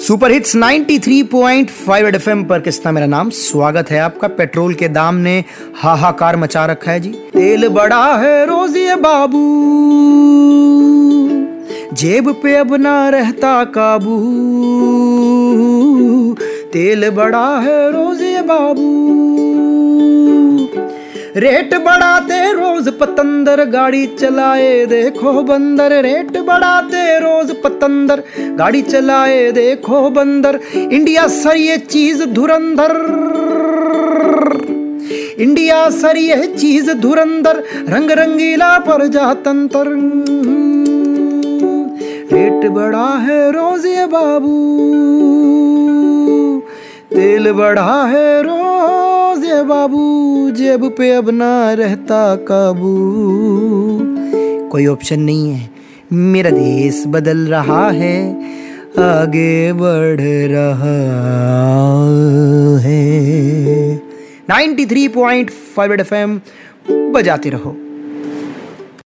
Super hits 93.5 three FM पर किस्ता मेरा नाम, स्वागत है आपका पेट्रोल के दाम ने हाहाकार मचा रखा है जी। तेल बड़ा है रोजी बाबू, जेब पे अब ना रहता काबू। तेल बड़ा है रोजी बाबू रेट बढ़ाते रोज पतंदर गाड़ी चलाए, देखो बंदर, रेट बढ़ाते रोज पतंदर गाड़ी चलाए, देखो बंदर। इंडिया सर ये चीज़ धुरंधर। इंडिया सर ये चीज़ धुरंधर रंग रंगीला पर जातंतर रेट बड़ा है रोज ये बाबू, तेल बढ़ा है रोज बाबू, जेब पे अब ना रहता काबू। कोई ऑप्शन नहीं है, मेरा देश बदल रहा है, आगे बढ़ रहा है। 93.5 एफएम बजाते रहो।